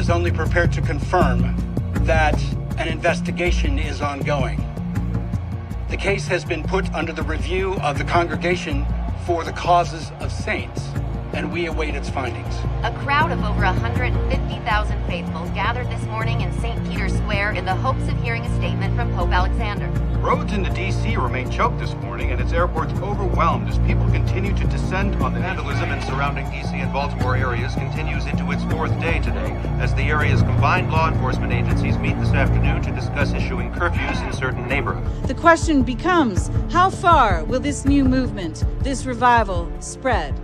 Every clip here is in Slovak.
is only prepared to confirm that an investigation is ongoing. The case has been put under the review of the Congregation for the Causes of Saints, and we await its findings. A crowd of over 150,000 faithful gathered this morning in St. Peter's Square in the hopes of hearing a statement from Pope Alexander. Roads into D.C. remain choked this morning, and its airport's overwhelmed as people continue to descend on the vandalism in surrounding D.C. and Baltimore areas continues into its fourth day today, as the area's combined law enforcement agencies meet this afternoon to discuss issuing curfews in certain neighborhoods. The question becomes how far will this new movement, this revival, spread?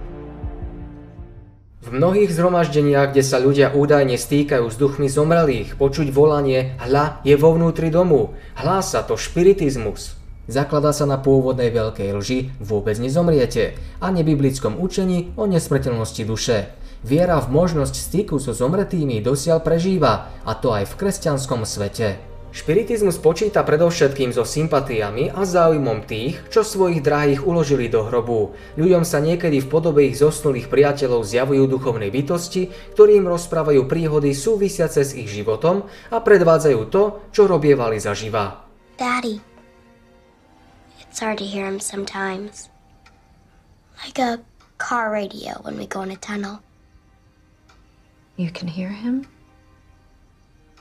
V mnohých zhromaždeniach, kde sa ľudia údajne stýkajú s duchmi zomrelých, počuť volanie Hľa je vo vnútri domu. Hlása to špiritizmus. Zakladá sa na pôvodnej veľkej lži vôbec nezomriete a nebiblickom učení o nesmrteľnosti duše. Viera v možnosť styku so zomretými dosiaľ prežíva, a to aj v kresťanskom svete. Špiritizmus počíta predovšetkým so sympatiami a záujmom tých, čo svojich drahých uložili do hrobu. Ľuďom sa niekedy v podobe ich zosnulých priateľov zjavujú duchovné bytosti, ktorým rozprávajú príhody súvisiace s ich životom a predvádzajú to, čo robievali zaživa. Daddy, it's hard to hear him sometimes. Like a car radio when we go in a tunnel. You can hear him?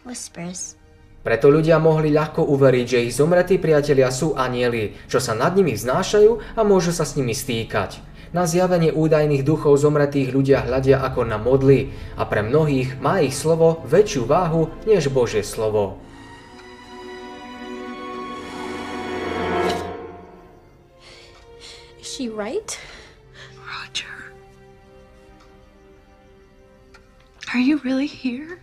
Whispers. Preto ľudia mohli ľahko uveriť, že ich zomretí priatelia sú anieli, čo sa nad nimi vznášajú a môžu sa s nimi stýkať. Na zjavenie údajných duchov zomretých ľudia hľadia ako na modly a pre mnohých má ich slovo väčšiu váhu než Božie slovo. Is she right? Roger. Are you really here?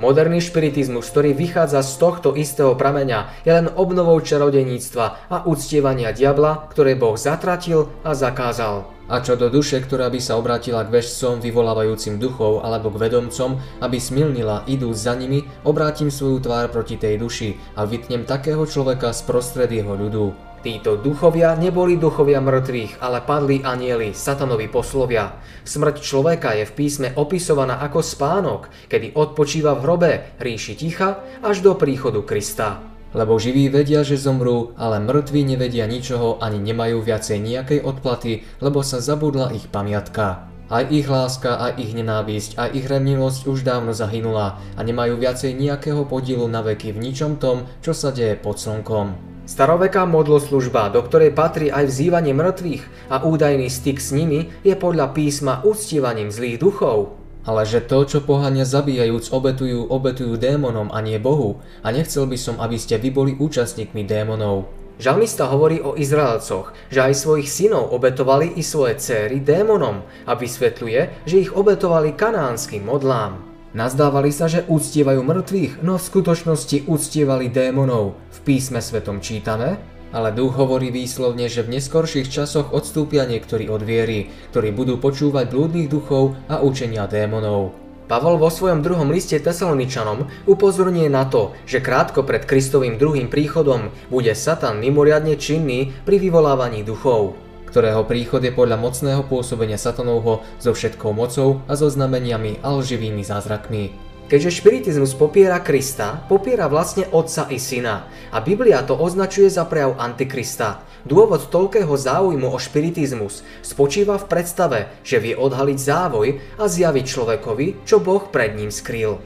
Moderný špiritizmus, ktorý vychádza z tohto istého prameňa, je len obnovou čarodejníctva a uctievania diabla, ktoré Boh zatratil a zakázal. A čo do duše, ktorá by sa obrátila k vežcom vyvolávajúcim duchov alebo k vedomcom, aby smilnila idúc za nimi, obrátim svoju tvár proti tej duši a vytnem takého človeka sprostred jeho ľudu. Títo duchovia neboli duchovia mŕtvych, ale padli anieli, satanovi poslovia. Smrť človeka je v písme opisovaná ako spánok, kedy odpočíva v hrobe, ríši ticha až do príchodu Krista. Lebo živí vedia, že zomrú, ale mŕtvi nevedia ničoho ani nemajú viacej nejakej odplaty, lebo sa zabudla ich pamiatka. Aj ich láska, aj ich nenávisť, aj ich revnivosť už dávno zahynula a nemajú viacej nejakého podielu na veky v ničom tom, čo sa deje pod slnkom. Staroveká modloslužba, do ktorej patrí aj vzývanie mŕtvych a údajný styk s nimi, je podľa písma uctívaním zlých duchov. Ale že to, čo pohania zabíjajúc obetujú, obetujú démonom a nie Bohu. A nechcel by som, aby ste vy boli účastníkmi démonov. Žalmista hovorí o Izraelcoch, že aj svojich synov obetovali i svoje céry démonom a vysvetľuje, že ich obetovali kanánskym modlám. Nazdávali sa, že uctievajú mŕtvych, no v skutočnosti uctievali démonov. V písme svetom čítame, ale duch hovorí výslovne, že v neskorších časoch odstúpia niektorí od viery, ktorí budú počúvať blúdnych duchov a učenia démonov. Pavol vo svojom druhom liste Tesaloničanom upozorňuje na to, že krátko pred Kristovým druhým príchodom bude Satan mimoriadne činný pri vyvolávaní duchov ktorého príchod je podľa mocného pôsobenia satanovho so všetkou mocou a so znameniami a lživými zázrakmi. Keďže špiritizmus popiera Krista, popiera vlastne Otca i Syna a Biblia to označuje za prejav Antikrista. Dôvod toľkého záujmu o špiritizmus spočíva v predstave, že vie odhaliť závoj a zjaviť človekovi, čo Boh pred ním skrýl.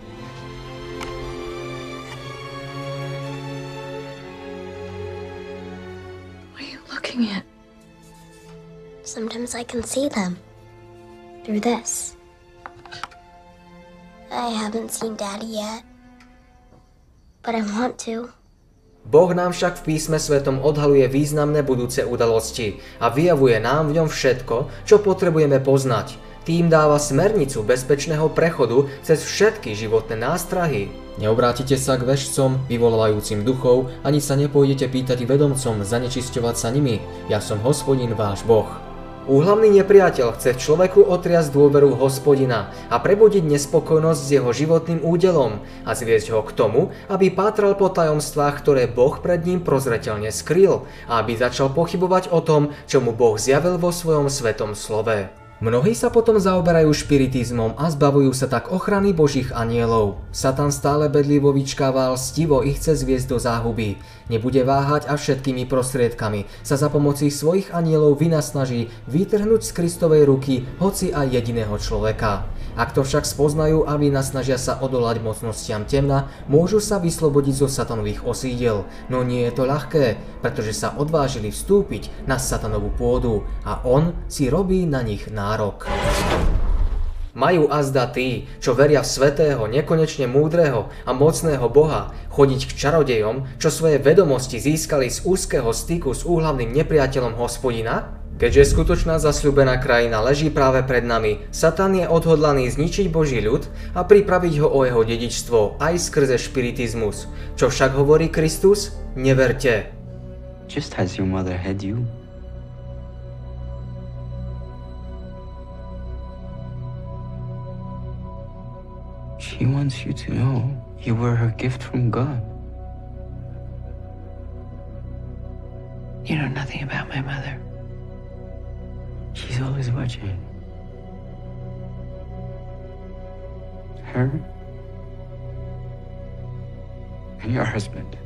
What are you looking at? Sometimes I can see them through this. I haven't seen Daddy yet, but I want to. Boh nám však v písme svetom odhaluje významné budúce udalosti a vyjavuje nám v ňom všetko, čo potrebujeme poznať. Tým dáva smernicu bezpečného prechodu cez všetky životné nástrahy. Neobrátite sa k vešcom, vyvolávajúcim duchov, ani sa nepôjdete pýtať vedomcom zanečisťovať sa nimi. Ja som hospodin váš Boh. Úhlavný nepriateľ chce v človeku otriasť dôveru hospodina a prebudiť nespokojnosť s jeho životným údelom a zviesť ho k tomu, aby pátral po tajomstvách, ktoré Boh pred ním prozreteľne skryl a aby začal pochybovať o tom, čo mu Boh zjavil vo svojom svetom slove. Mnohí sa potom zaoberajú špiritizmom a zbavujú sa tak ochrany božích anielov. Satan stále bedlivo vyčkával, stivo ich chce zviesť do záhuby. Nebude váhať a všetkými prostriedkami sa za pomoci svojich anielov vynasnaží vytrhnúť z Kristovej ruky hoci aj jediného človeka. Ak to však spoznajú a vynasnažia sa odolať mocnostiam temna, môžu sa vyslobodiť zo satanových osídel. No nie je to ľahké, pretože sa odvážili vstúpiť na satanovú pôdu a on si robí na nich nárok. Majú azda tí, čo veria v svetého, nekonečne múdreho a mocného Boha, chodiť k čarodejom, čo svoje vedomosti získali z úzkeho styku s úhlavným nepriateľom hospodina? Keďže skutočná zasľúbená krajina leží práve pred nami, Satan je odhodlaný zničiť Boží ľud a pripraviť ho o jeho dedičstvo aj skrze špiritizmus. Čo však hovorí Kristus? Neverte. Just as your mother had you. She wants you to know you were her gift from God. You know nothing about my mother. She's always watching. Her and your husband.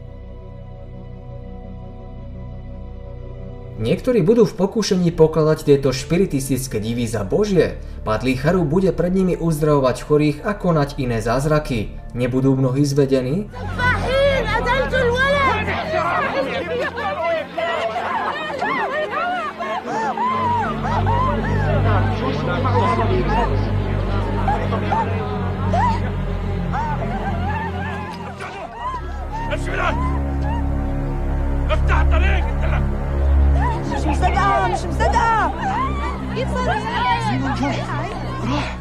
Niektorí budú v pokúšení pokladať tieto špiritistické divy za Božie. Padlý charu bude pred nimi uzdravovať chorých a konať iné zázraky. Nebudú mnohí zvedení? افتح الطريق انت لا مش مصدقة مش مصدقة. إيه صار روح.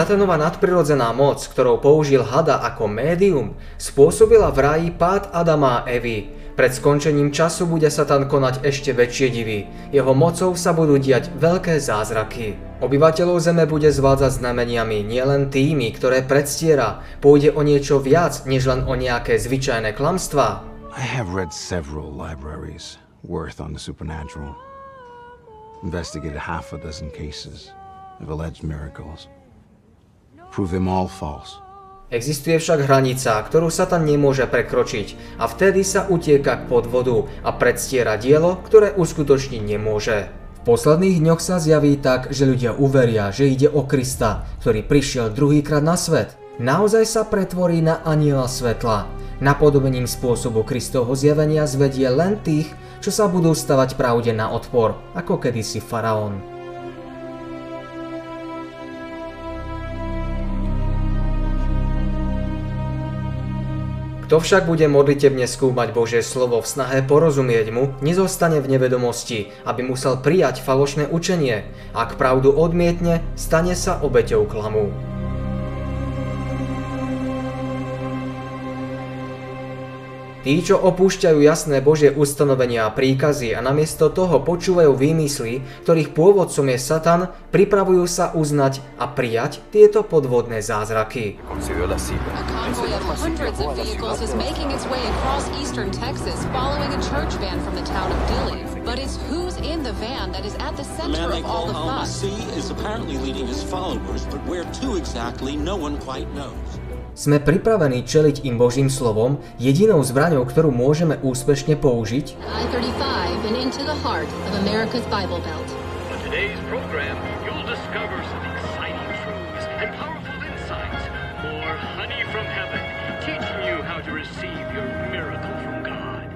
Satanova nadprirodzená moc, ktorou použil hada ako médium, spôsobila v ráji pád Adama a Evy. Pred skončením času bude Satan konať ešte väčšie divy. Jeho mocou sa budú diať veľké zázraky. Obyvateľov Zeme bude zvádzať znameniami nielen tými, ktoré predstiera. Pôjde o niečo viac, než len o nejaké zvyčajné klamstvá. I have read several libraries worth on the supernatural. Investigated half a dozen cases of alleged miracles. Prove them all false. Existuje však hranica, ktorú Satan nemôže prekročiť a vtedy sa utieka k podvodu a predstiera dielo, ktoré uskutočniť nemôže. V posledných dňoch sa zjaví tak, že ľudia uveria, že ide o Krista, ktorý prišiel druhýkrát na svet. Naozaj sa pretvorí na aniela svetla. Napodobením spôsobu Kristovho zjavenia zvedie len tých, čo sa budú stavať pravde na odpor, ako kedysi faraón. Kto však bude modlitebne skúmať Božie slovo v snahe porozumieť mu, nezostane v nevedomosti, aby musel prijať falošné učenie. Ak pravdu odmietne, stane sa obeťou klamu. Tí, čo opúšťajú jasné Božie ustanovenia a príkazy a namiesto toho počúvajú výmysly, ktorých pôvodcom je Satan, pripravujú sa uznať a prijať tieto podvodné zázraky. But it's who's in the van that is at the center of all the fuss. Is apparently leading his followers, but where to exactly, no one quite knows. Sme pripravení čeliť im Božím slovom, jedinou zbraňou, ktorú môžeme úspešne použiť? I-35 and into the heart of America's Bible Belt. On today's program, you'll discover some exciting truths and powerful insights. More honey from heaven, teaching you how to receive your miracle from God.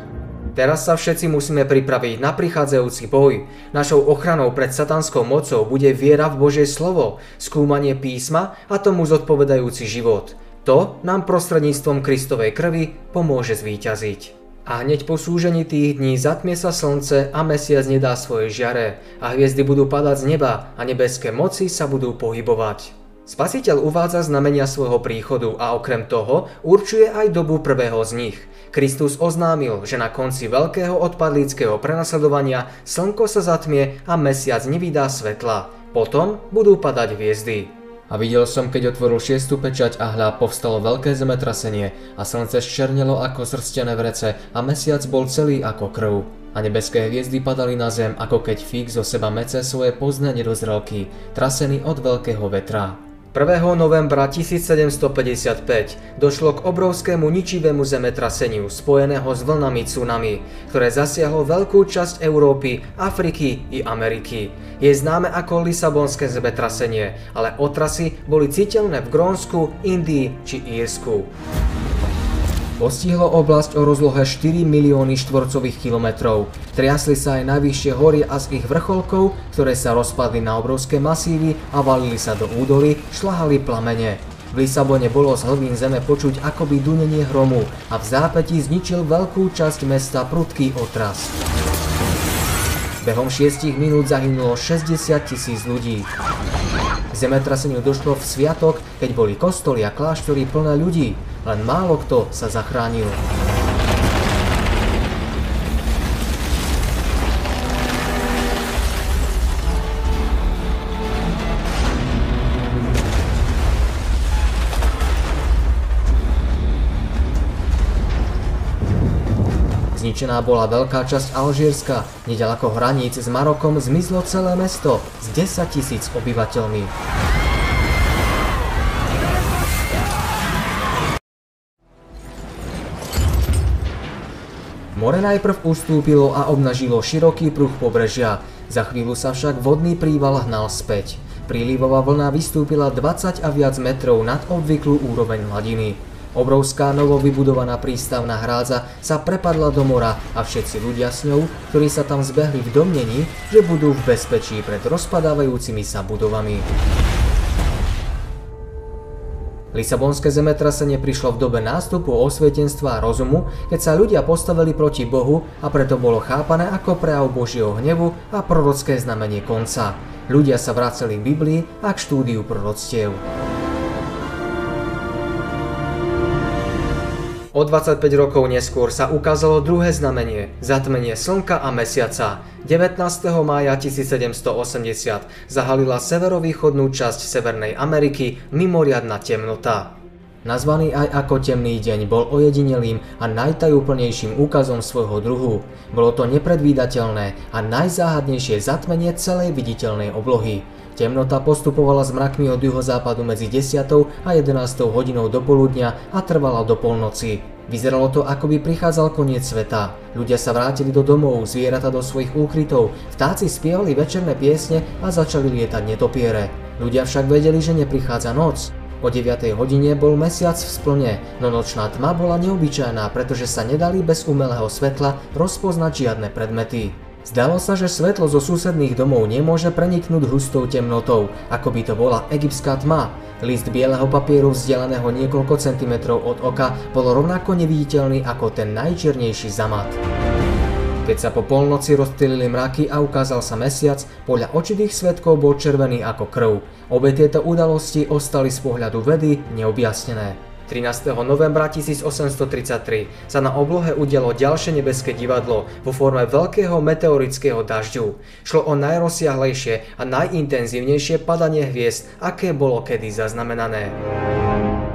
Teraz sa všetci musíme pripraviť na prichádzajúci boj. Našou ochranou pred satanskou mocou bude viera v Božie slovo, skúmanie písma a tomu zodpovedajúci život. To nám prostredníctvom Kristovej krvi pomôže zvíťaziť. A hneď po súžení tých dní zatmie sa slnce a mesiac nedá svoje žiare a hviezdy budú padať z neba a nebeské moci sa budú pohybovať. Spasiteľ uvádza znamenia svojho príchodu a okrem toho určuje aj dobu prvého z nich. Kristus oznámil, že na konci veľkého odpadlíckého prenasledovania slnko sa zatmie a mesiac nevydá svetla. Potom budú padať hviezdy. A videl som, keď otvoril šiestu pečať a hľa povstalo veľké zemetrasenie a slnce ščernelo ako zrstené vrece a mesiac bol celý ako krv. A nebeské hviezdy padali na zem, ako keď fík zo seba mece svoje pozné nedozrelky, trasený od veľkého vetra. 1. novembra 1755 došlo k obrovskému ničivému zemetraseniu spojeného s vlnami tsunami, ktoré zasiahlo veľkú časť Európy, Afriky i Ameriky. Je známe ako Lisabonské zemetrasenie, ale otrasy boli citeľné v Grónsku, Indii či Írsku. Postihlo oblasť o rozlohe 4 milióny štvorcových kilometrov. Triasli sa aj najvyššie hory a z ich vrcholkov, ktoré sa rozpadli na obrovské masívy a valili sa do údoly, šlahali plamene. V Lisabone bolo z hlvín zeme počuť akoby dunenie hromu a v zápätí zničil veľkú časť mesta prudký otras. Behom 6 minút zahynulo 60 tisíc ľudí. K zemetraseniu došlo v sviatok, keď boli kostoly a kláštory plné ľudí len málo kto sa zachránil. Zničená bola veľká časť Alžírska, nedaleko hraníc s Marokom zmizlo celé mesto s 10 tisíc obyvateľmi. More najprv ustúpilo a obnažilo široký pruh pobrežia, za chvíľu sa však vodný príval hnal späť. Prílivová vlna vystúpila 20 a viac metrov nad obvyklú úroveň hladiny. Obrovská novo vybudovaná prístavná hrádza sa prepadla do mora a všetci ľudia s ňou, ktorí sa tam zbehli v domnení, že budú v bezpečí pred rozpadávajúcimi sa budovami. Lisabonské zemetrasenie prišlo v dobe nástupu osvietenstva a rozumu, keď sa ľudia postavili proti Bohu a preto bolo chápané ako prejav Božieho hnevu a prorocké znamenie konca. Ľudia sa vraceli k Biblii a k štúdiu proroctiev. O 25 rokov neskôr sa ukázalo druhé znamenie, zatmenie slnka a mesiaca. 19. mája 1780 zahalila severovýchodnú časť Severnej Ameriky mimoriadna temnota. Nazvaný aj ako temný deň bol ojedinelým a najtajúplnejším úkazom svojho druhu. Bolo to nepredvídateľné a najzáhadnejšie zatmenie celej viditeľnej oblohy. Temnota postupovala s mrakmi od juhozápadu medzi 10. a 11. hodinou do poludnia a trvala do polnoci. Vyzeralo to, ako by prichádzal koniec sveta. Ľudia sa vrátili do domov, zvieratá do svojich úkrytov, vtáci spievali večerné piesne a začali lietať netopiere. Ľudia však vedeli, že neprichádza noc. O 9. hodine bol mesiac v splne, no nočná tma bola neobyčajná, pretože sa nedali bez umelého svetla rozpoznať žiadne predmety. Zdalo sa, že svetlo zo susedných domov nemôže preniknúť hustou temnotou, ako by to bola egyptská tma. List bieleho papieru vzdialeného niekoľko centimetrov od oka bol rovnako neviditeľný ako ten najčiernejší zamat. Keď sa po polnoci rozptýlili mraky a ukázal sa mesiac, podľa očitých svetkov bol červený ako krv. Obe tieto udalosti ostali z pohľadu vedy neobjasnené. 13. novembra 1833 sa na oblohe udialo ďalšie nebeské divadlo vo forme veľkého meteorického dažďu. Šlo o najrozsiahlejšie a najintenzívnejšie padanie hviezd, aké bolo kedy zaznamenané.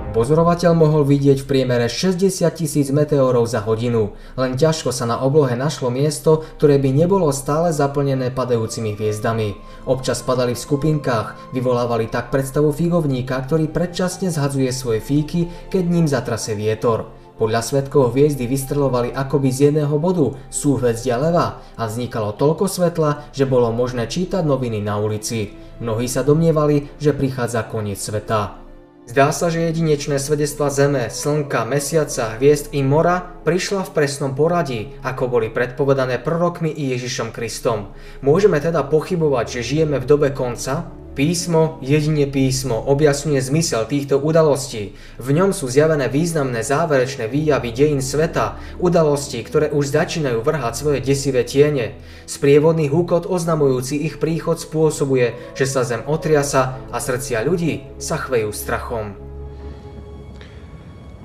Pozorovateľ mohol vidieť v priemere 60 tisíc meteorov za hodinu, len ťažko sa na oblohe našlo miesto, ktoré by nebolo stále zaplnené padajúcimi hviezdami. Občas padali v skupinkách, vyvolávali tak predstavu figovníka, ktorý predčasne zhadzuje svoje fíky, keď ním zatrase vietor. Podľa svetkov hviezdy vystrelovali akoby z jedného bodu, súhvezdia leva a vznikalo toľko svetla, že bolo možné čítať noviny na ulici. Mnohí sa domnievali, že prichádza koniec sveta. Zdá sa, že jedinečné svedectva Zeme, Slnka, Mesiaca, hviezd i mora prišla v presnom poradí, ako boli predpovedané prorokmi i Ježišom Kristom. Môžeme teda pochybovať, že žijeme v dobe konca? Písmo, jedine písmo, objasňuje zmysel týchto udalostí. V ňom sú zjavené významné záverečné výjavy dejín sveta, udalosti, ktoré už začínajú vrhať svoje desivé tiene. Sprievodný húkot oznamujúci ich príchod spôsobuje, že sa zem otriasa a srdcia ľudí sa chvejú strachom.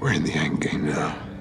We're in the end game now.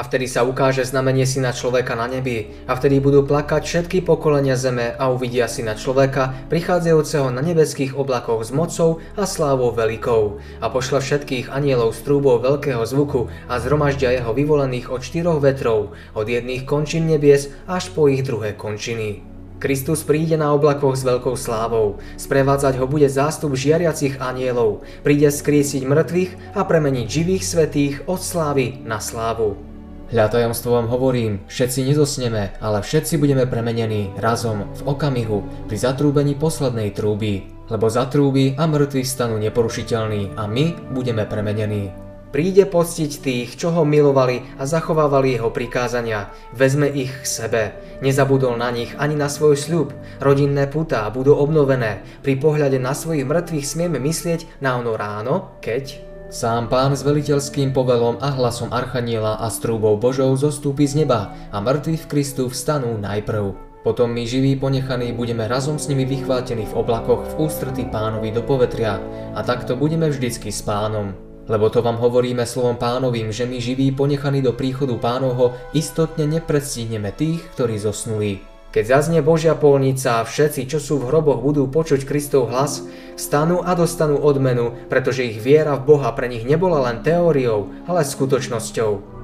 A vtedy sa ukáže znamenie syna človeka na nebi. A vtedy budú plakať všetky pokolenia zeme a uvidia syna človeka, prichádzajúceho na nebeských oblakoch s mocou a slávou veľkou. A pošle všetkých anielov s trúbou veľkého zvuku a zhromaždia jeho vyvolených od štyroch vetrov, od jedných končín nebies až po ich druhé končiny. Kristus príde na oblakoch s veľkou slávou. Sprevádzať ho bude zástup žiariacich anielov. Príde skriesiť mŕtvych a premeniť živých svetých od slávy na slávu. Hľa tajomstvo vám hovorím, všetci nezosneme, ale všetci budeme premenení razom, v okamihu, pri zatrúbení poslednej trúby. Lebo zatrúby a mŕtvi stanú neporušiteľní a my budeme premenení. Príde poctiť tých, čo ho milovali a zachovávali jeho prikázania. Vezme ich k sebe. Nezabudol na nich ani na svoj sľub. Rodinné putá budú obnovené. Pri pohľade na svojich mŕtvych smieme myslieť na ono ráno, keď Sám pán s veliteľským povelom a hlasom Archaniela a strúbou Božou zostúpi z neba a mŕtvi v Kristu vstanú najprv. Potom my živí ponechaní budeme razom s nimi vychvátení v oblakoch v ústretí pánovi do povetria a takto budeme vždycky s pánom. Lebo to vám hovoríme slovom pánovým, že my živí ponechaní do príchodu pánovho istotne nepredstihneme tých, ktorí zosnuli. Keď zaznie Božia polnica všetci, čo sú v hroboch, budú počuť Kristov hlas, stanú a dostanú odmenu, pretože ich viera v Boha pre nich nebola len teóriou, ale skutočnosťou.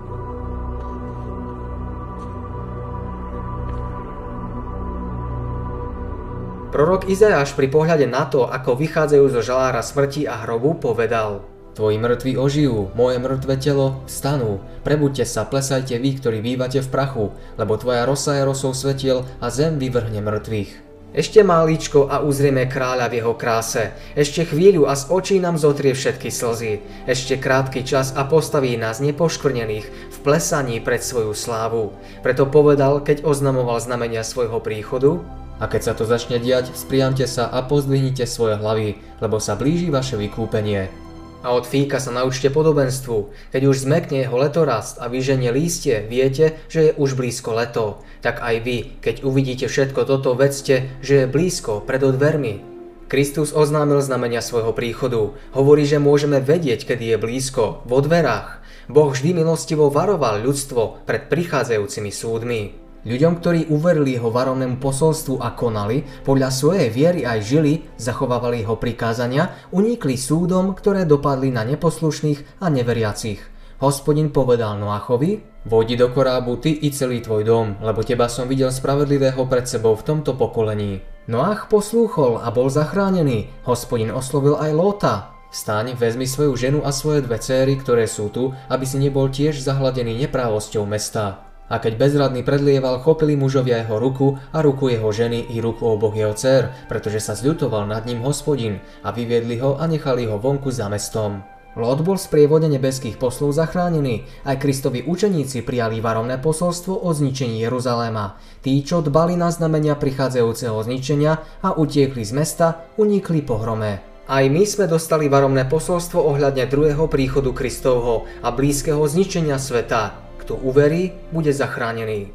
Prorok Izajáš pri pohľade na to, ako vychádzajú zo žalára smrti a hrobu, povedal – Tvoji mŕtvi ožijú, moje mŕtve telo vstanú. Prebuďte sa, plesajte vy, ktorí bývate v prachu, lebo tvoja rosa je rosou svetiel a zem vyvrhne mŕtvych. Ešte malíčko a uzrieme kráľa v jeho kráse. Ešte chvíľu a z očí nám zotrie všetky slzy. Ešte krátky čas a postaví nás nepoškvrnených v plesaní pred svoju slávu. Preto povedal, keď oznamoval znamenia svojho príchodu, a keď sa to začne diať, spriamte sa a pozdvihnite svoje hlavy, lebo sa blíži vaše vykúpenie a od fíka sa naučte podobenstvu. Keď už zmekne jeho letorast a vyženie lístie, viete, že je už blízko leto. Tak aj vy, keď uvidíte všetko toto, vedzte, že je blízko pred dvermi. Kristus oznámil znamenia svojho príchodu. Hovorí, že môžeme vedieť, kedy je blízko, vo dverách. Boh vždy milostivo varoval ľudstvo pred prichádzajúcimi súdmi. Ľuďom, ktorí uverili jeho varovnému posolstvu a konali, podľa svojej viery aj žili, zachovávali jeho prikázania, unikli súdom, ktoré dopadli na neposlušných a neveriacich. Hospodin povedal Noachovi, vojdi do korábu ty i celý tvoj dom, lebo teba som videl spravedlivého pred sebou v tomto pokolení. Noach poslúchol a bol zachránený. Hospodin oslovil aj Lóta, Vstaň, vezmi svoju ženu a svoje dve céry, ktoré sú tu, aby si nebol tiež zahladený neprávosťou mesta. A keď bezradný predlieval, chopili mužovia jeho ruku a ruku jeho ženy i ruku oboch jeho dcer, pretože sa zľutoval nad ním hospodin a vyviedli ho a nechali ho vonku za mestom. Lot bol z prievode nebeských poslov zachránený, aj Kristovi učeníci prijali varovné posolstvo o zničení Jeruzaléma. Tí, čo dbali na znamenia prichádzajúceho zničenia a utiekli z mesta, unikli pohrome. Aj my sme dostali varovné posolstvo ohľadne druhého príchodu Kristovho a blízkeho zničenia sveta. Kto uverí, bude zachránený.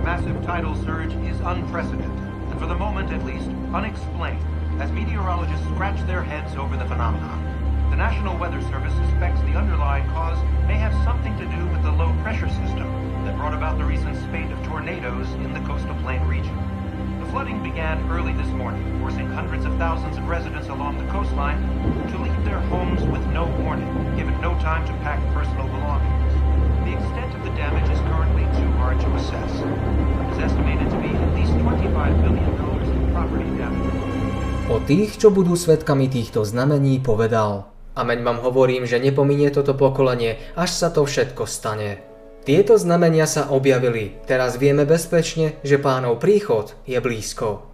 Massive tidal surge is unprecedented, and for the moment at least, unexplained, as meteorologists scratch their heads over the phenomenon. The National Weather Service suspects the underlying cause may have something to do with the low pressure system that brought about the recent spate of tornadoes in the coastal plain region. The flooding began early this morning, forcing hundreds of thousands of residents along the coastline to leave their homes with no warning, given no time to pack personal belongings. Damage is currently too hard to assess. It is estimated to be at least $25 billion in property damage. O tých, čo budú svetkami týchto znamení, povedal Ameň vám hovorím, že nepominie toto pokolenie, až sa to všetko stane. Tieto znamenia sa objavili. Teraz vieme bezpečne, že pánov príchod je blízko.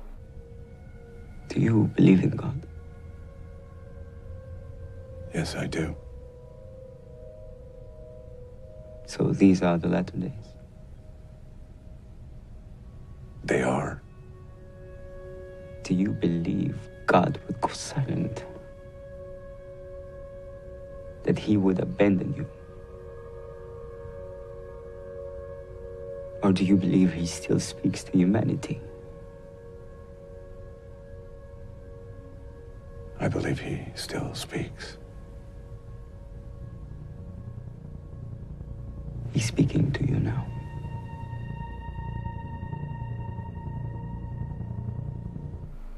Do you believe in God? Yes, I do. So these are the latter days. They are. Do you believe God would go silent? That he would abandon you? Or do you believe he still speaks to humanity? I believe he still speaks. He's speaking to you now.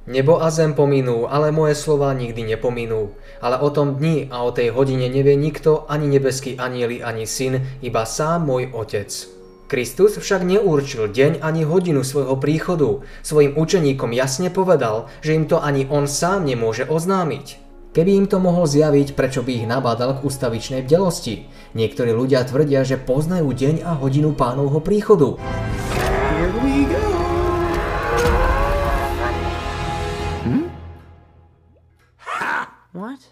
Nebo a zem pominú, ale moje slova nikdy nepominú. Ale o tom dni a o tej hodine nevie nikto, ani nebeský anieli, ani syn, iba sám môj otec. Kristus však neurčil deň ani hodinu svojho príchodu. Svojim učeníkom jasne povedal, že im to ani on sám nemôže oznámiť. Keby im to mohol zjaviť, prečo by ich nabádal k ustavičnej bdelosti. Niektorí ľudia tvrdia, že poznajú deň a hodinu pánovho príchodu. What?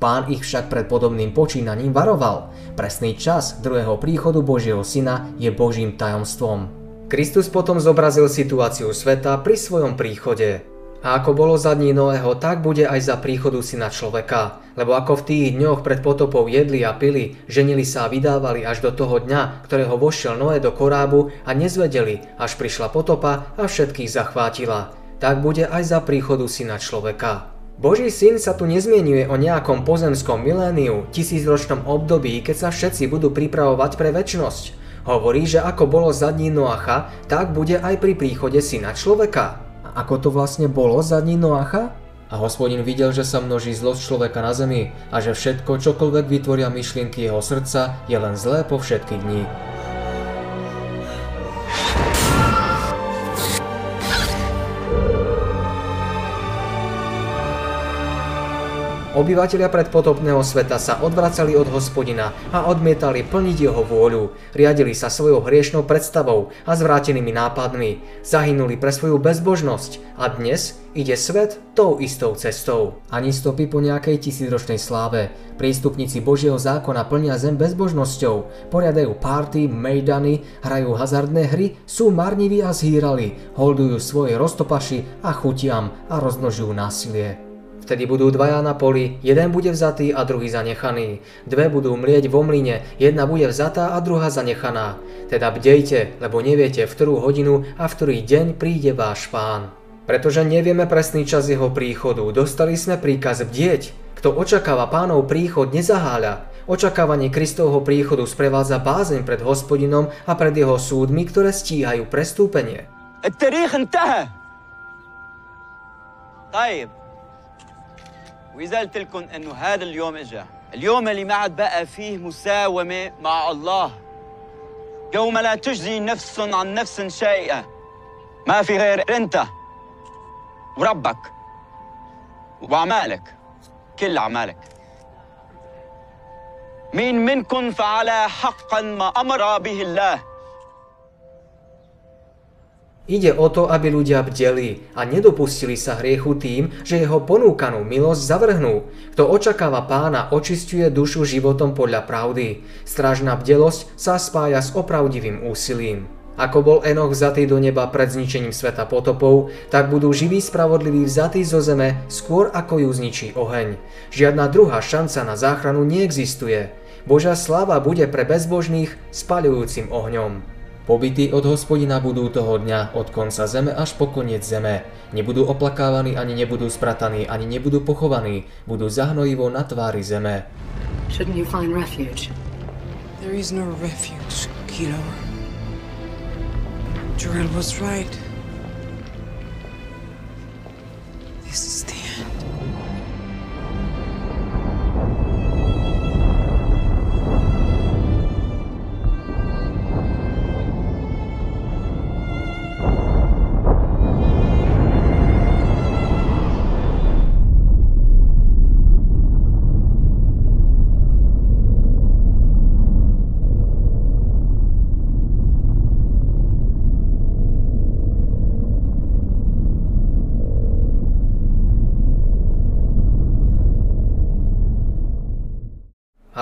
Pán ich však pred podobným počínaním varoval. Presný čas druhého príchodu Božieho syna je Božím tajomstvom. Kristus potom zobrazil situáciu sveta pri svojom príchode. A ako bolo za dní Noého, tak bude aj za príchodu syna človeka. Lebo ako v tých dňoch pred potopou jedli a pili, ženili sa a vydávali až do toho dňa, ktorého vošiel Noé do korábu a nezvedeli, až prišla potopa a všetkých zachvátila. Tak bude aj za príchodu syna človeka. Boží syn sa tu nezmienuje o nejakom pozemskom miléniu, tisícročnom období, keď sa všetci budú pripravovať pre väčnosť. Hovorí, že ako bolo za dní Noacha, tak bude aj pri príchode syna človeka. Ako to vlastne bolo za dní Noacha? A hospodin videl, že sa množí zlosť človeka na zemi a že všetko, čokoľvek vytvoria myšlienky jeho srdca, je len zlé po všetky dni. Obyvatelia predpotopného sveta sa odvracali od hospodina a odmietali plniť jeho vôľu. Riadili sa svojou hriešnou predstavou a zvrátenými nápadmi. Zahynuli pre svoju bezbožnosť a dnes ide svet tou istou cestou. Ani stopy po nejakej tisícročnej sláve. Prístupníci Božieho zákona plnia zem bezbožnosťou, poriadajú párty, mejdany, hrajú hazardné hry, sú marniví a zhýrali, holdujú svoje roztopaši a chutiam a rozmnožujú násilie. Vtedy budú dvaja na poli, jeden bude vzatý a druhý zanechaný. Dve budú mlieť vo mlyne, jedna bude vzatá a druhá zanechaná. Teda bdejte, lebo neviete, v ktorú hodinu a v ktorý deň príde váš pán. Pretože nevieme presný čas jeho príchodu, dostali sme príkaz bdieť. Kto očakáva pánov príchod, nezaháľa. Očakávanie Kristovho príchodu sprevádza bázeň pred hospodinom a pred jeho súdmi, ktoré stíhajú prestúpenie. التاريخ انتهى طيب واذا قلت لكم إنه هذا اليوم اجى اليوم اللي ما عاد بقى فيه مساومة مع الله. يوم لا تجزي نفس عن نفس شيئا. ما في غير أنت وربك وأعمالك كل أعمالك. مين منكم فعل حقا ما أمر به الله؟ Ide o to, aby ľudia bdeli a nedopustili sa hriechu tým, že jeho ponúkanú milosť zavrhnú. Kto očakáva pána, očistuje dušu životom podľa pravdy. Strážna bdelosť sa spája s opravdivým úsilím. Ako bol Enoch vzatý do neba pred zničením sveta potopov, tak budú živí spravodliví vzatí zo zeme skôr ako ju zničí oheň. Žiadna druhá šanca na záchranu neexistuje. Božia sláva bude pre bezbožných spaľujúcim ohňom. Pobyty od hospodina budú toho dňa od konca zeme až po koniec zeme. Nebudú oplakávaní, ani nebudú sprataní, ani nebudú pochovaní. Budú zahnojivo na tvári zeme. Shouldn't you find refuge? There is no refuge, Kilo. Jorel was right. This is the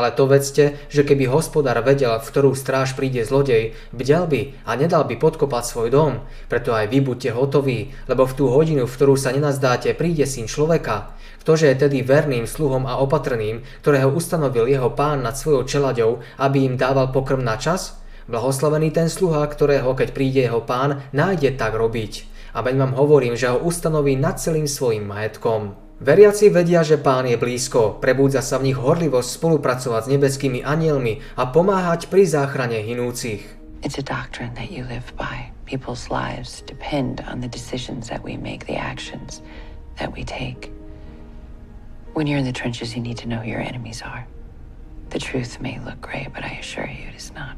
Ale to vedzte, že keby hospodár vedel, v ktorú stráž príde zlodej, bdel by a nedal by podkopať svoj dom. Preto aj vy buďte hotoví, lebo v tú hodinu, v ktorú sa nenazdáte, príde syn človeka. Ktože je tedy verným sluhom a opatrným, ktorého ustanovil jeho pán nad svojou čelaďou, aby im dával pokrm na čas? Blahoslavený ten sluha, ktorého, keď príde jeho pán, nájde tak robiť. A veď vám hovorím, že ho ustanoví nad celým svojim majetkom. Veriaci vedia, že Pán je blízko, prebúdza sa v nich horlivosť spolupracovať s nebeskými anielmi a pomáhať pri záchrane hinúcich. It's a doctrine that you live by. People's lives depend on the decisions that we make, the actions that we take. When you're in the trenches, you need to know who your enemies are. The truth may look great, but I assure you it is not.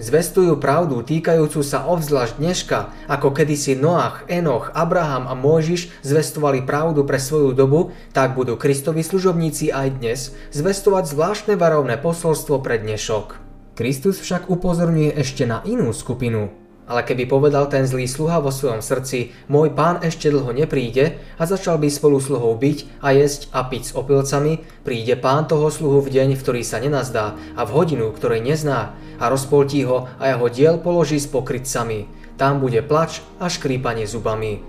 Zvestujú pravdu týkajúcu sa obzvlášť dneška, ako kedysi Noach, Enoch, Abraham a Mojžiš zvestovali pravdu pre svoju dobu, tak budú Kristovi služobníci aj dnes zvestovať zvláštne varovné posolstvo pre dnešok. Kristus však upozorňuje ešte na inú skupinu, ale keby povedal ten zlý sluha vo svojom srdci, môj pán ešte dlho nepríde a začal by spolu sluhou byť a jesť a piť s opilcami, príde pán toho sluhu v deň, v ktorý sa nenazdá a v hodinu, ktorej nezná a rozpoltí ho a jeho diel položí s pokrytcami. Tam bude plač a škrípanie zubami.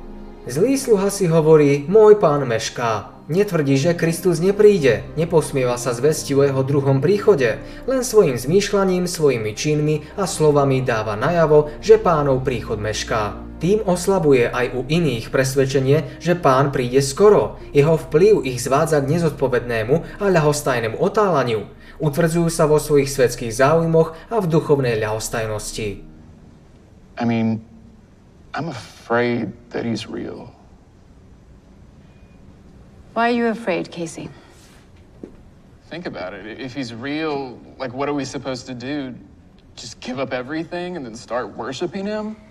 Zlý sluha si hovorí, môj pán mešká, Netvrdí, že Kristus nepríde, neposmieva sa zvesti o jeho druhom príchode, len svojim zmýšľaním, svojimi činmi a slovami dáva najavo, že pánov príchod mešká. Tým oslabuje aj u iných presvedčenie, že pán príde skoro. Jeho vplyv ich zvádza k nezodpovednému a ľahostajnému otálaniu. Utvrdzujú sa vo svojich svetských záujmoch a v duchovnej ľahostajnosti. I mean, I'm afraid that he's real. Why are you afraid, Casey? Think about it. If he's real, like, what are we supposed to do? Just give up everything and then start worshiping him?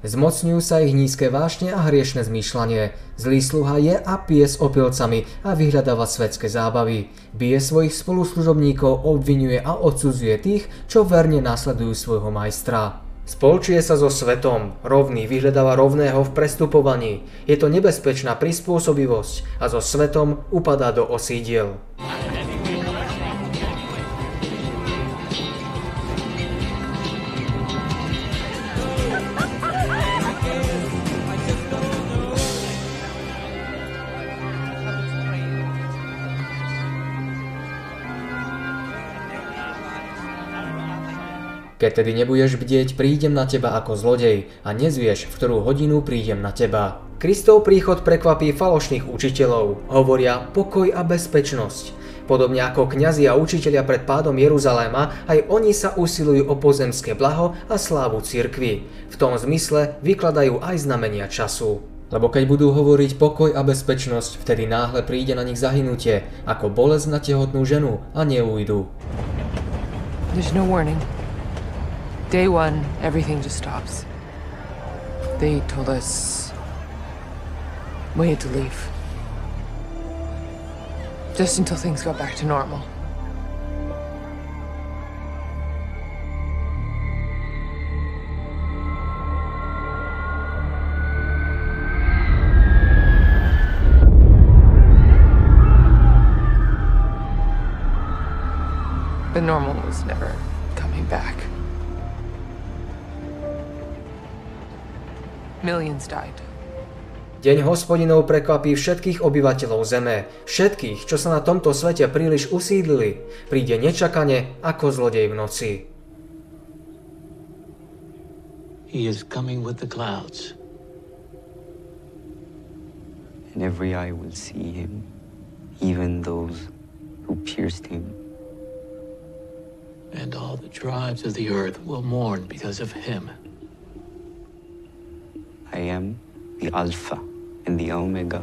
Zmocňujú sa ich nízke vášne a hriešne zmýšľanie. Zlý sluha je a pije s opilcami a vyhľadáva svetské zábavy. Bije svojich spoluslužobníkov, obvinuje a odsudzuje tých, čo verne následujú svojho majstra. Spolčuje sa so svetom, rovný vyhľadáva rovného v prestupovaní. Je to nebezpečná prispôsobivosť a so svetom upadá do osídiel. Keď tedy nebudeš bdieť, prídem na teba ako zlodej a nezvieš, v ktorú hodinu prídem na teba. Kristov príchod prekvapí falošných učiteľov. Hovoria pokoj a bezpečnosť. Podobne ako kňazi a učiteľia pred pádom Jeruzaléma, aj oni sa usilujú o pozemské blaho a slávu cirkvi. V tom zmysle vykladajú aj znamenia času. Lebo keď budú hovoriť pokoj a bezpečnosť, vtedy náhle príde na nich zahynutie, ako bolesť na tehotnú ženu a neújdu. There's no warning. Day one, everything just stops. They told us we had to leave. Just until things got back to normal. The normal was never coming back. Millions died. Deň hospodinov prekvapí všetkých obyvateľov zeme, všetkých, čo sa na tomto svete príliš usídlili. Príde nečakane ako zlodej v noci. He is coming with the clouds. And every eye will see him, even those who pierced him. And all the tribes of the earth will mourn because of him. I am the Alpha and the Omega,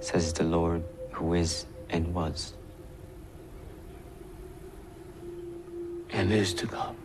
says the Lord who is and was. And is to come.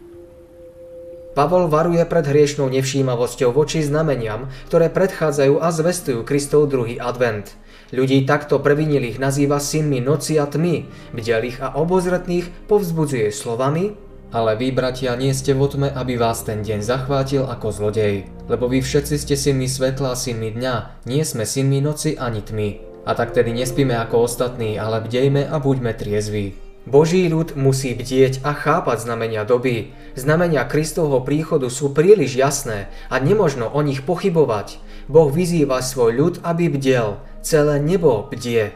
Pavol varuje pred hriešnou nevšímavosťou voči znameniam, ktoré predchádzajú a zvestujú Kristov druhý advent. Ľudí takto previnilých nazýva synmi noci a tmy, bdelých a obozretných povzbudzuje slovami ale vy, bratia, nie ste vo tme, aby vás ten deň zachvátil ako zlodej. Lebo vy všetci ste synmi svetla a synmi dňa, nie sme synmi noci ani tmy. A tak tedy nespíme ako ostatní, ale bdejme a buďme triezví. Boží ľud musí bdieť a chápať znamenia doby. Znamenia Kristovho príchodu sú príliš jasné a nemožno o nich pochybovať. Boh vyzýva svoj ľud, aby bdel. Celé nebo bdie.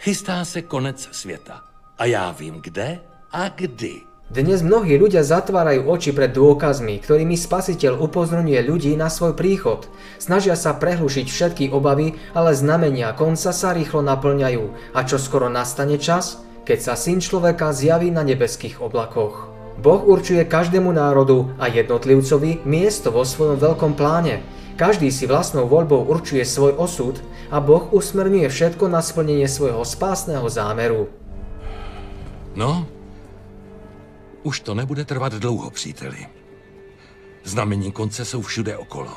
Chystá se konec světa. A já vím kde a kdy. Dnes mnohí ľudia zatvárajú oči pred dôkazmi, ktorými spasiteľ upozorňuje ľudí na svoj príchod. Snažia sa prehlušiť všetky obavy, ale znamenia konca sa rýchlo naplňajú. A čo skoro nastane čas, keď sa syn človeka zjaví na nebeských oblakoch. Boh určuje každému národu a jednotlivcovi miesto vo svojom veľkom pláne. Každý si vlastnou voľbou určuje svoj osud a Boh usmerňuje všetko na splnenie svojho spásneho zámeru. No, už to nebude trvat dlouho, příteli. Znamení konce jsou všude okolo.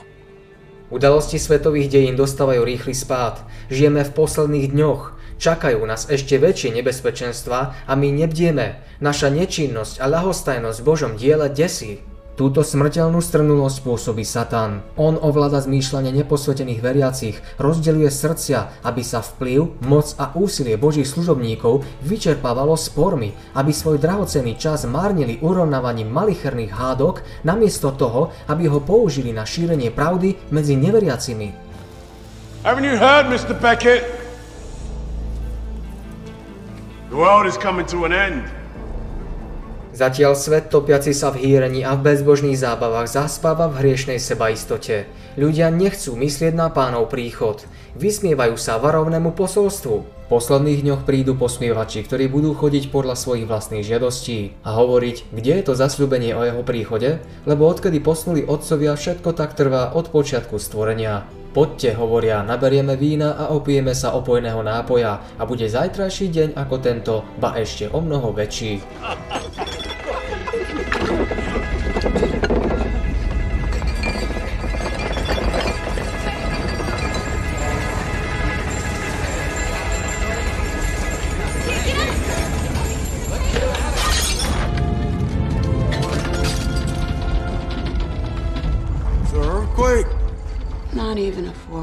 Udalosti svetových dejín dostávajú rýchly spád. Žijeme v posledných dňoch. Čakajú nás ešte väčšie nebezpečenstva a my nebdieme. Naša nečinnosť a ľahostajnosť v Božom diele desí. Túto smrteľnú strnulosť spôsobí Satan. On ovláda zmýšľanie neposvetených veriacich, rozdeľuje srdcia, aby sa vplyv, moc a úsilie Božích služobníkov vyčerpávalo spormi, aby svoj drahocenný čas márnili urovnávaním malicherných hádok, namiesto toho, aby ho použili na šírenie pravdy medzi neveriacimi. Haven't you heard, Mr. Beckett? The world is coming to an end. Zatiaľ svet topiaci sa v hýrení a v bezbožných zábavách zaspáva v hriešnej sebaistote. Ľudia nechcú myslieť na pánov príchod. Vysmievajú sa varovnému posolstvu. V posledných dňoch prídu posmievači, ktorí budú chodiť podľa svojich vlastných žiadostí a hovoriť, kde je to zasľúbenie o jeho príchode, lebo odkedy posnuli otcovia, všetko tak trvá od počiatku stvorenia. Poďte, hovoria, naberieme vína a opijeme sa opojného nápoja a bude zajtrajší deň ako tento, ba ešte o mnoho väčší.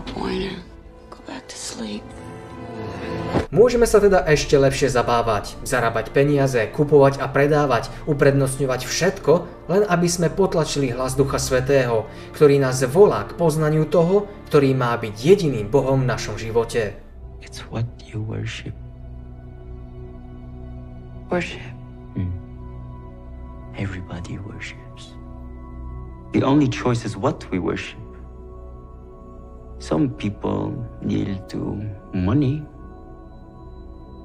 Even a four-pointer. Go back to sleep. Môžeme sa teda ešte lepšie zabávať, zarábať peniaze, kupovať a predávať, uprednostňovať všetko, len aby sme potlačili hlas Ducha Svetého, ktorý nás volá k poznaniu toho, ktorý má byť jediným Bohom v našom živote. It's what you worship. Worship. Everybody worships. The only choice is what we worship. Some people kneel to money,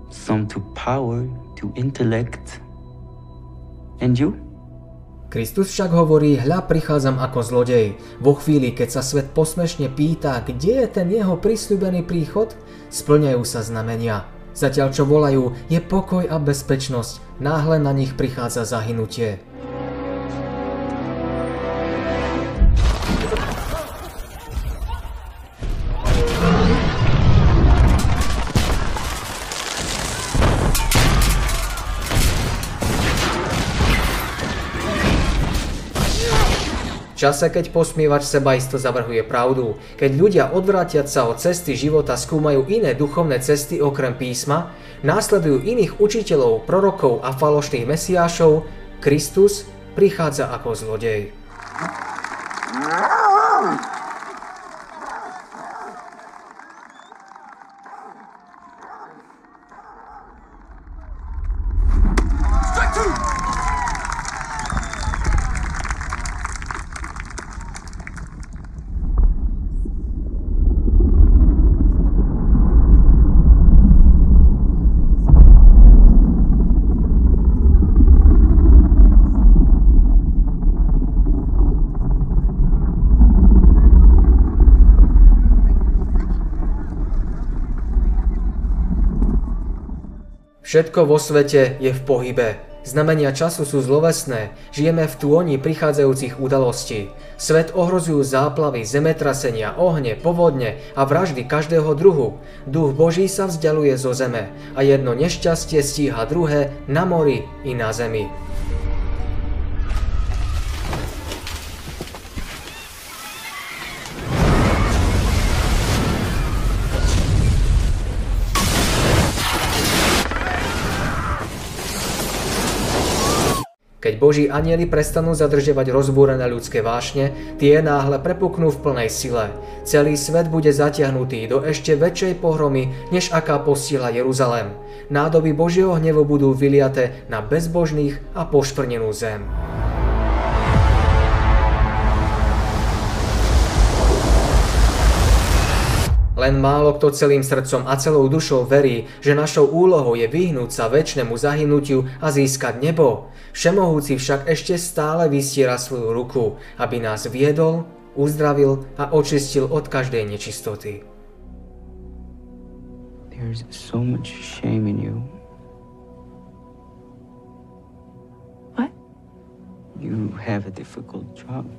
some to power, to intellect. And you? Kristus však hovorí, hľa prichádzam ako zlodej. Vo chvíli, keď sa svet posmešne pýta, kde je ten jeho prisľúbený príchod, splňajú sa znamenia. Zatiaľ čo volajú, je pokoj a bezpečnosť, náhle na nich prichádza zahynutie. Čase, keď posmievač sebaisto zavrhuje pravdu, keď ľudia odvrátiať sa od cesty života skúmajú iné duchovné cesty okrem písma, následujú iných učiteľov, prorokov a falošných mesiášov, Kristus prichádza ako zlodej. Všetko vo svete je v pohybe. Znamenia času sú zlovesné, žijeme v tôni prichádzajúcich udalostí. Svet ohrozujú záplavy, zemetrasenia, ohne, povodne a vraždy každého druhu. Duch Boží sa vzdialuje zo zeme a jedno nešťastie stíha druhé na mori i na zemi. Boží anieli prestanú zadržiavať rozbúrené ľudské vášne, tie náhle prepuknú v plnej sile. Celý svet bude zatiahnutý do ešte väčšej pohromy, než aká posiela Jeruzalém. Nádoby Božieho hnevu budú vyliaté na bezbožných a poštrnenú zem. Len málo kto celým srdcom a celou dušou verí, že našou úlohou je vyhnúť sa väčšnému zahynutiu a získať nebo. Všemohúci však ešte stále vystiera svoju ruku, aby nás viedol, uzdravil a očistil od každej nečistoty. There's so much shame in you. What? You have a difficult job.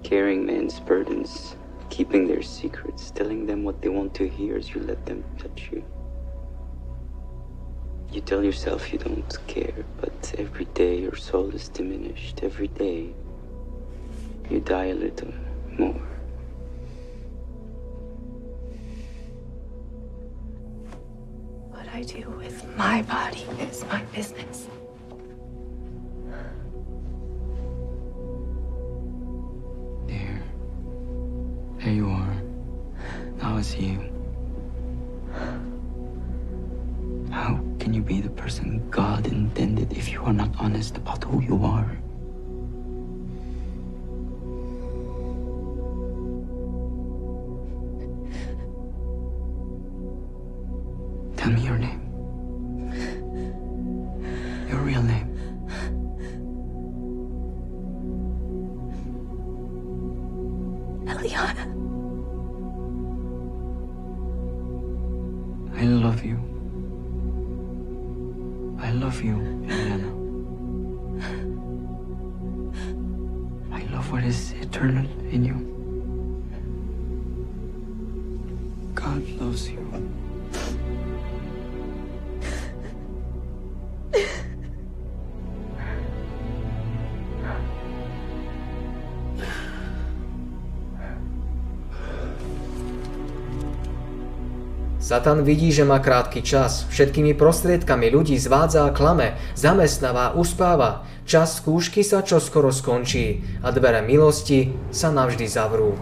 Carrying men's burdens, keeping their secrets, telling them what they want to hear as you let them touch you. You tell yourself you don't care, but every day your soul is diminished. Every day you die a little more. What I do with my body is my business. There. There you are. Now it's you. How can you be the person God intended if you are not honest about who you are? Satan vidí, že má krátky čas, všetkými prostriedkami ľudí zvádza a klame, zamestnáva, uspáva. Čas skúšky sa čoskoro skončí a dvere milosti sa navždy zavrú.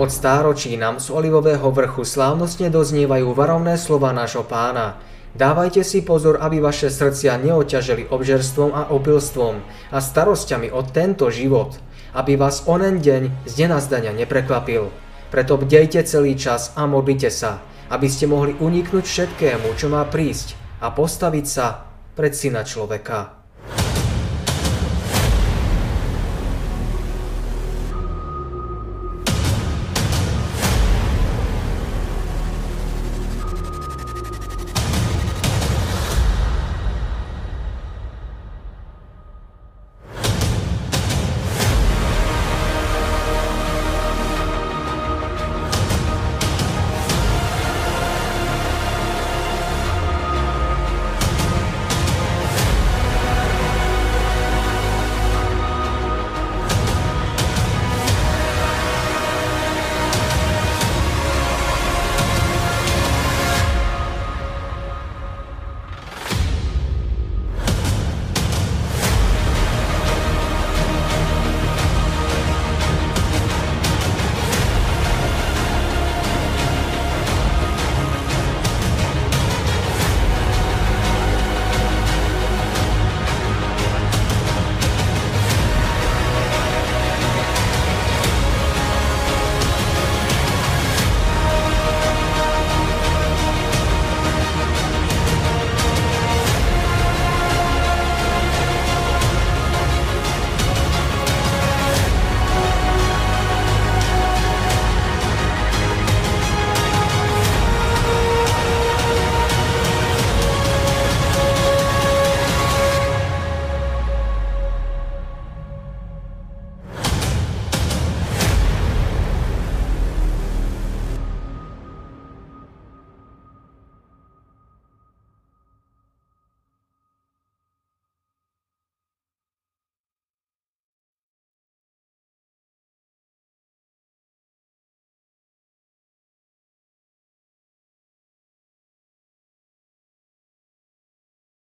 Od stáročí nám z olivového vrchu slávnostne doznievajú varovné slova nášho pána. Dávajte si pozor, aby vaše srdcia neoťažili obžerstvom a opilstvom a starosťami o tento život, aby vás onen deň z nenazdania neprekvapil. Preto bdejte celý čas a modlite sa, aby ste mohli uniknúť všetkému, čo má prísť a postaviť sa pred syna človeka.